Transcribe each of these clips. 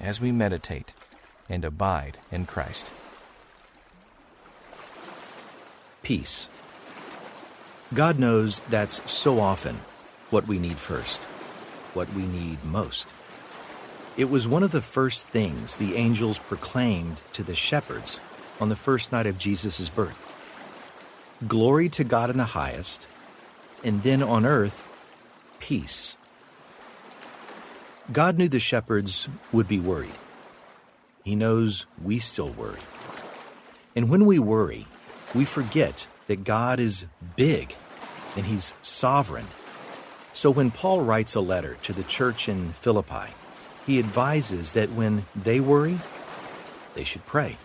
as we meditate and abide in Christ. Peace. God knows that's so often what we need first, what we need most. It was one of the first things the angels proclaimed to the shepherds on the first night of Jesus' birth. Glory to God in the highest, and then on earth, peace. God knew the shepherds would be worried. He knows we still worry. And when we worry, we forget that God is big and He's sovereign. So when Paul writes a letter to the church in Philippi, he advises that when they worry, they should pray.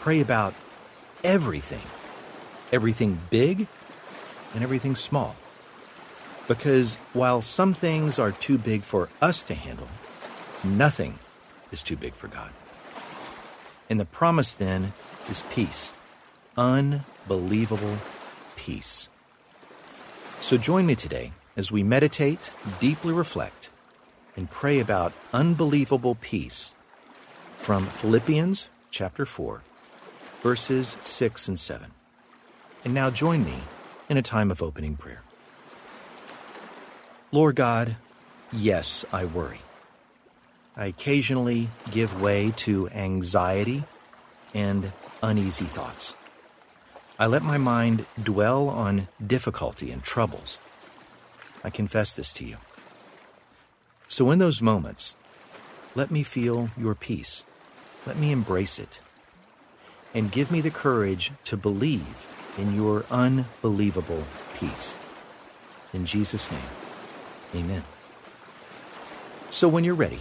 Pray about everything everything big and everything small. Because while some things are too big for us to handle, nothing is too big for God. And the promise then is peace. Unbelievable peace. So join me today as we meditate, deeply reflect, and pray about unbelievable peace from Philippians chapter 4, verses 6 and 7. And now join me in a time of opening prayer. Lord God, yes, I worry. I occasionally give way to anxiety and uneasy thoughts. I let my mind dwell on difficulty and troubles. I confess this to you. So, in those moments, let me feel your peace. Let me embrace it. And give me the courage to believe in your unbelievable peace. In Jesus' name, amen. So when you're ready,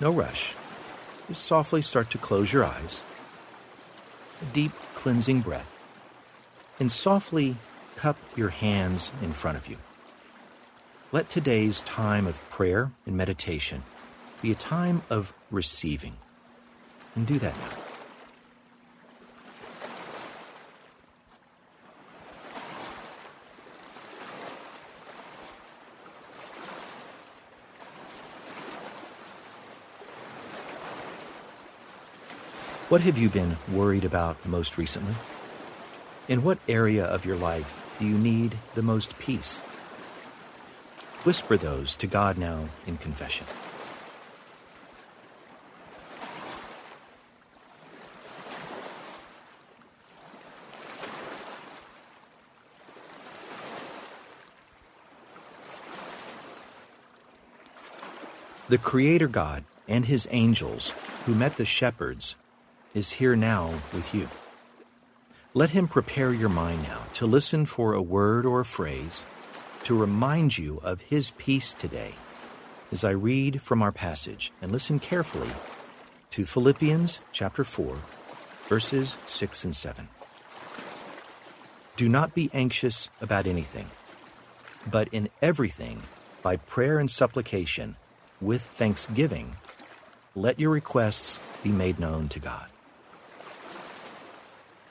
no rush, just softly start to close your eyes, a deep cleansing breath, and softly cup your hands in front of you. Let today's time of prayer and meditation be a time of receiving. And do that now. What have you been worried about most recently? In what area of your life do you need the most peace? Whisper those to God now in confession. The Creator God and His angels who met the shepherds is here now with you. Let him prepare your mind now to listen for a word or a phrase to remind you of his peace today as I read from our passage and listen carefully to Philippians chapter 4, verses 6 and 7. Do not be anxious about anything, but in everything, by prayer and supplication, with thanksgiving, let your requests be made known to God.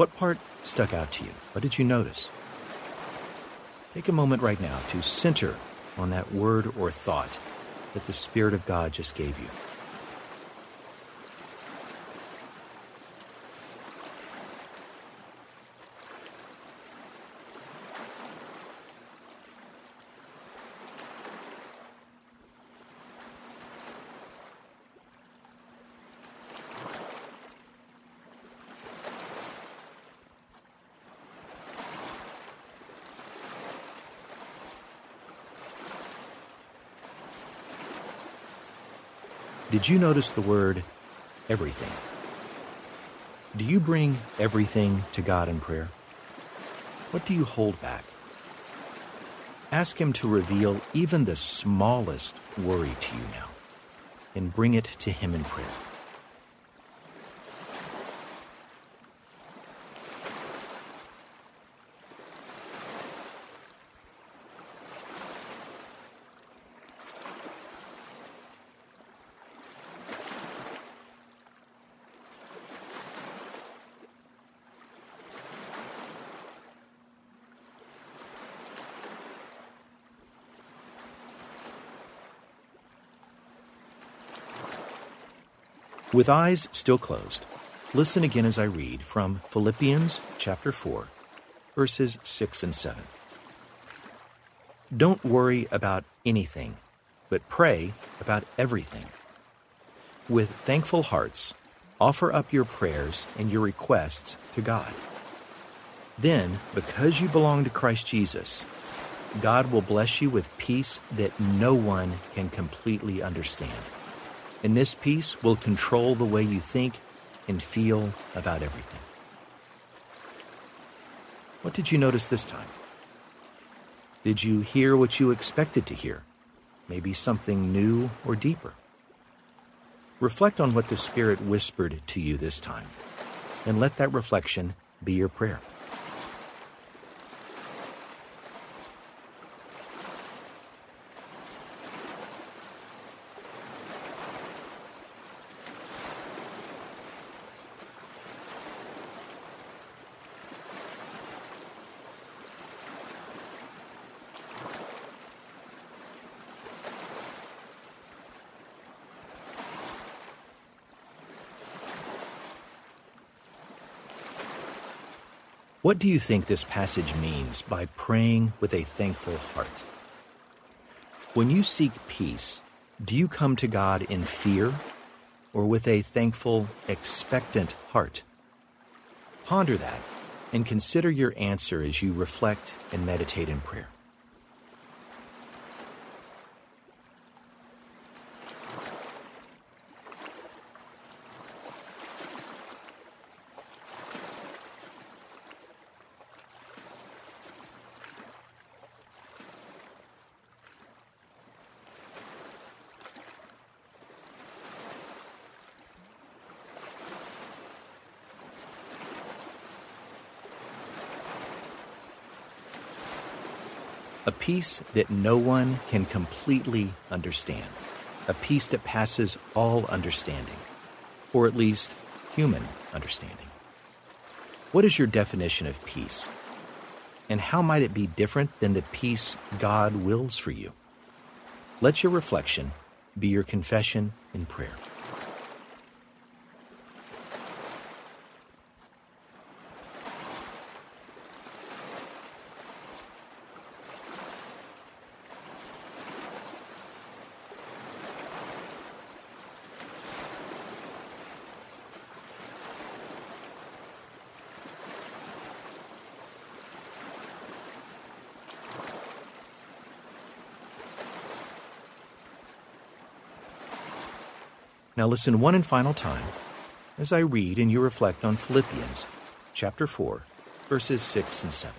What part stuck out to you? What did you notice? Take a moment right now to center on that word or thought that the Spirit of God just gave you. Did you notice the word everything? Do you bring everything to God in prayer? What do you hold back? Ask Him to reveal even the smallest worry to you now. and bring it to Him in prayer. With eyes still closed, listen again as I read from Philippians chapter 4, verses 6 and 7. Don't worry about anything, but pray about everything. With thankful hearts, offer up your prayers and your requests to God. Then, because you belong to Christ Jesus, God will bless you with peace that no one can completely understand. And this peace will control the way you think and feel about everything. What did you notice this time? Did you hear what you expected to hear? Maybe something new or deeper? Reflect on what the Spirit whispered to you this time, and let that reflection be your prayer. What do you think this passage means by praying with a thankful heart? When you seek peace, do you come to God in fear or with a thankful, expectant heart? Ponder that and consider your answer as you reflect and meditate in prayer. A peace that no one can completely understand. A peace that passes all understanding, or at least human understanding. What is your definition of peace? And how might it be different than the peace God wills for you? Let your reflection be your confession in prayer. Now listen one and final time as I read and you reflect on Philippians chapter 4, verses 6 and 7.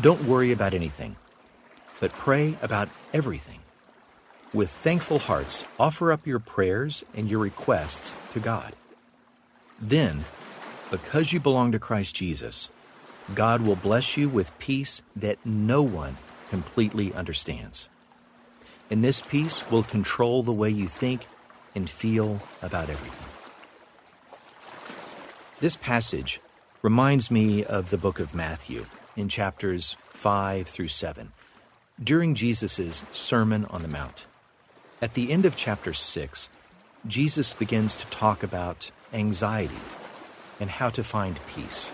Don't worry about anything, but pray about everything. With thankful hearts, offer up your prayers and your requests to God. Then, because you belong to Christ Jesus, God will bless you with peace that no one completely understands. And this peace will control the way you think and feel about everything. This passage reminds me of the book of Matthew in chapters 5 through 7, during Jesus' Sermon on the Mount. At the end of chapter 6, Jesus begins to talk about anxiety and how to find peace.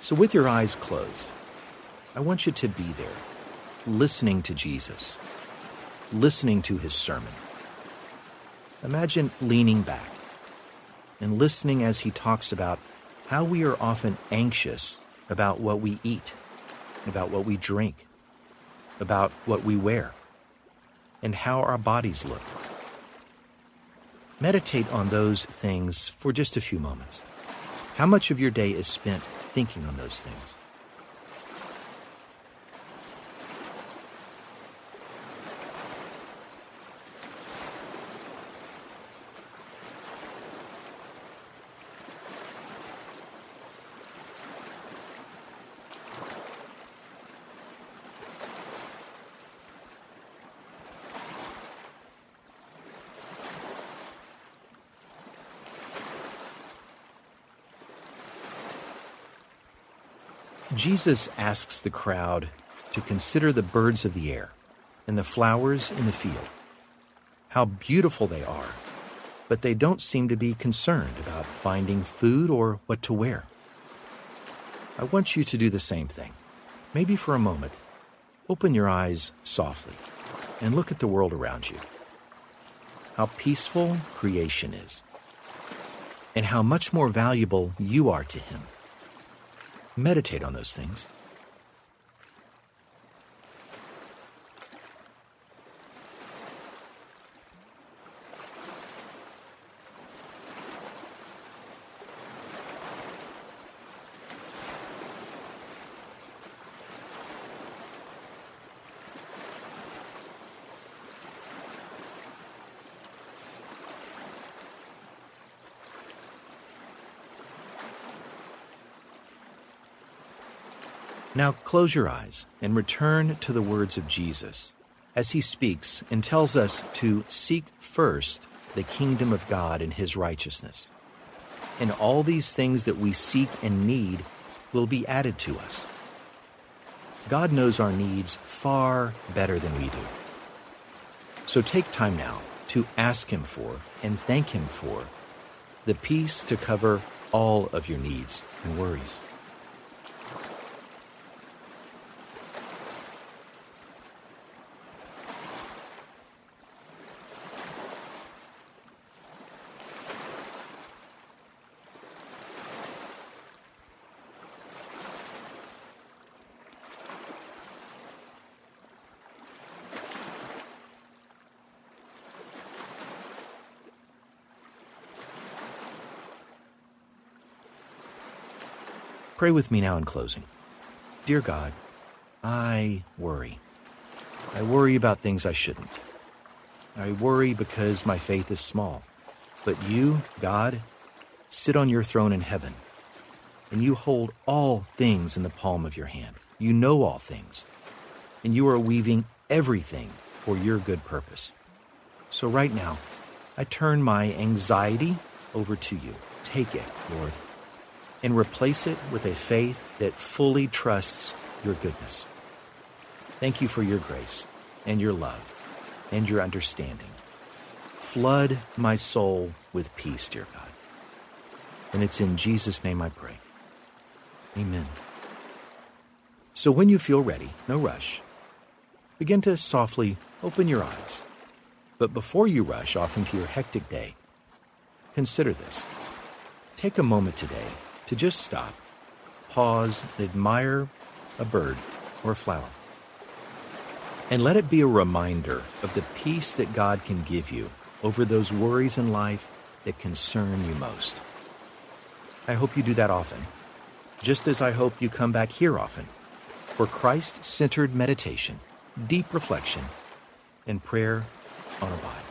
So, with your eyes closed, I want you to be there, listening to Jesus, listening to his sermon. Imagine leaning back and listening as he talks about how we are often anxious about what we eat, about what we drink, about what we wear, and how our bodies look. Meditate on those things for just a few moments. How much of your day is spent thinking on those things? Jesus asks the crowd to consider the birds of the air and the flowers in the field, how beautiful they are, but they don't seem to be concerned about finding food or what to wear. I want you to do the same thing. Maybe for a moment, open your eyes softly and look at the world around you. How peaceful creation is, and how much more valuable you are to Him. Meditate on those things. Now close your eyes and return to the words of Jesus as he speaks and tells us to seek first the kingdom of God and his righteousness. And all these things that we seek and need will be added to us. God knows our needs far better than we do. So take time now to ask Him for and thank Him for the peace to cover all of your needs and worries. Pray with me now in closing. Dear God, I worry. I worry about things I shouldn't. I worry because my faith is small. But you, God, sit on your throne in heaven, and you hold all things in the palm of your hand. You know all things, and you are weaving everything for your good purpose. So right now, I turn my anxiety over to you. Take it, Lord and replace it with a faith that fully trusts your goodness. Thank you for your grace and your love and your understanding. Flood my soul with peace, dear God. And it's in Jesus' name I pray. Amen. So when you feel ready, no rush, begin to softly open your eyes. But before you rush off into your hectic day, consider this. Take a moment today to just stop, pause, and admire a bird or a flower. And let it be a reminder of the peace that God can give you over those worries in life that concern you most. I hope you do that often, just as I hope you come back here often for Christ centered meditation, deep reflection, and prayer on Abide.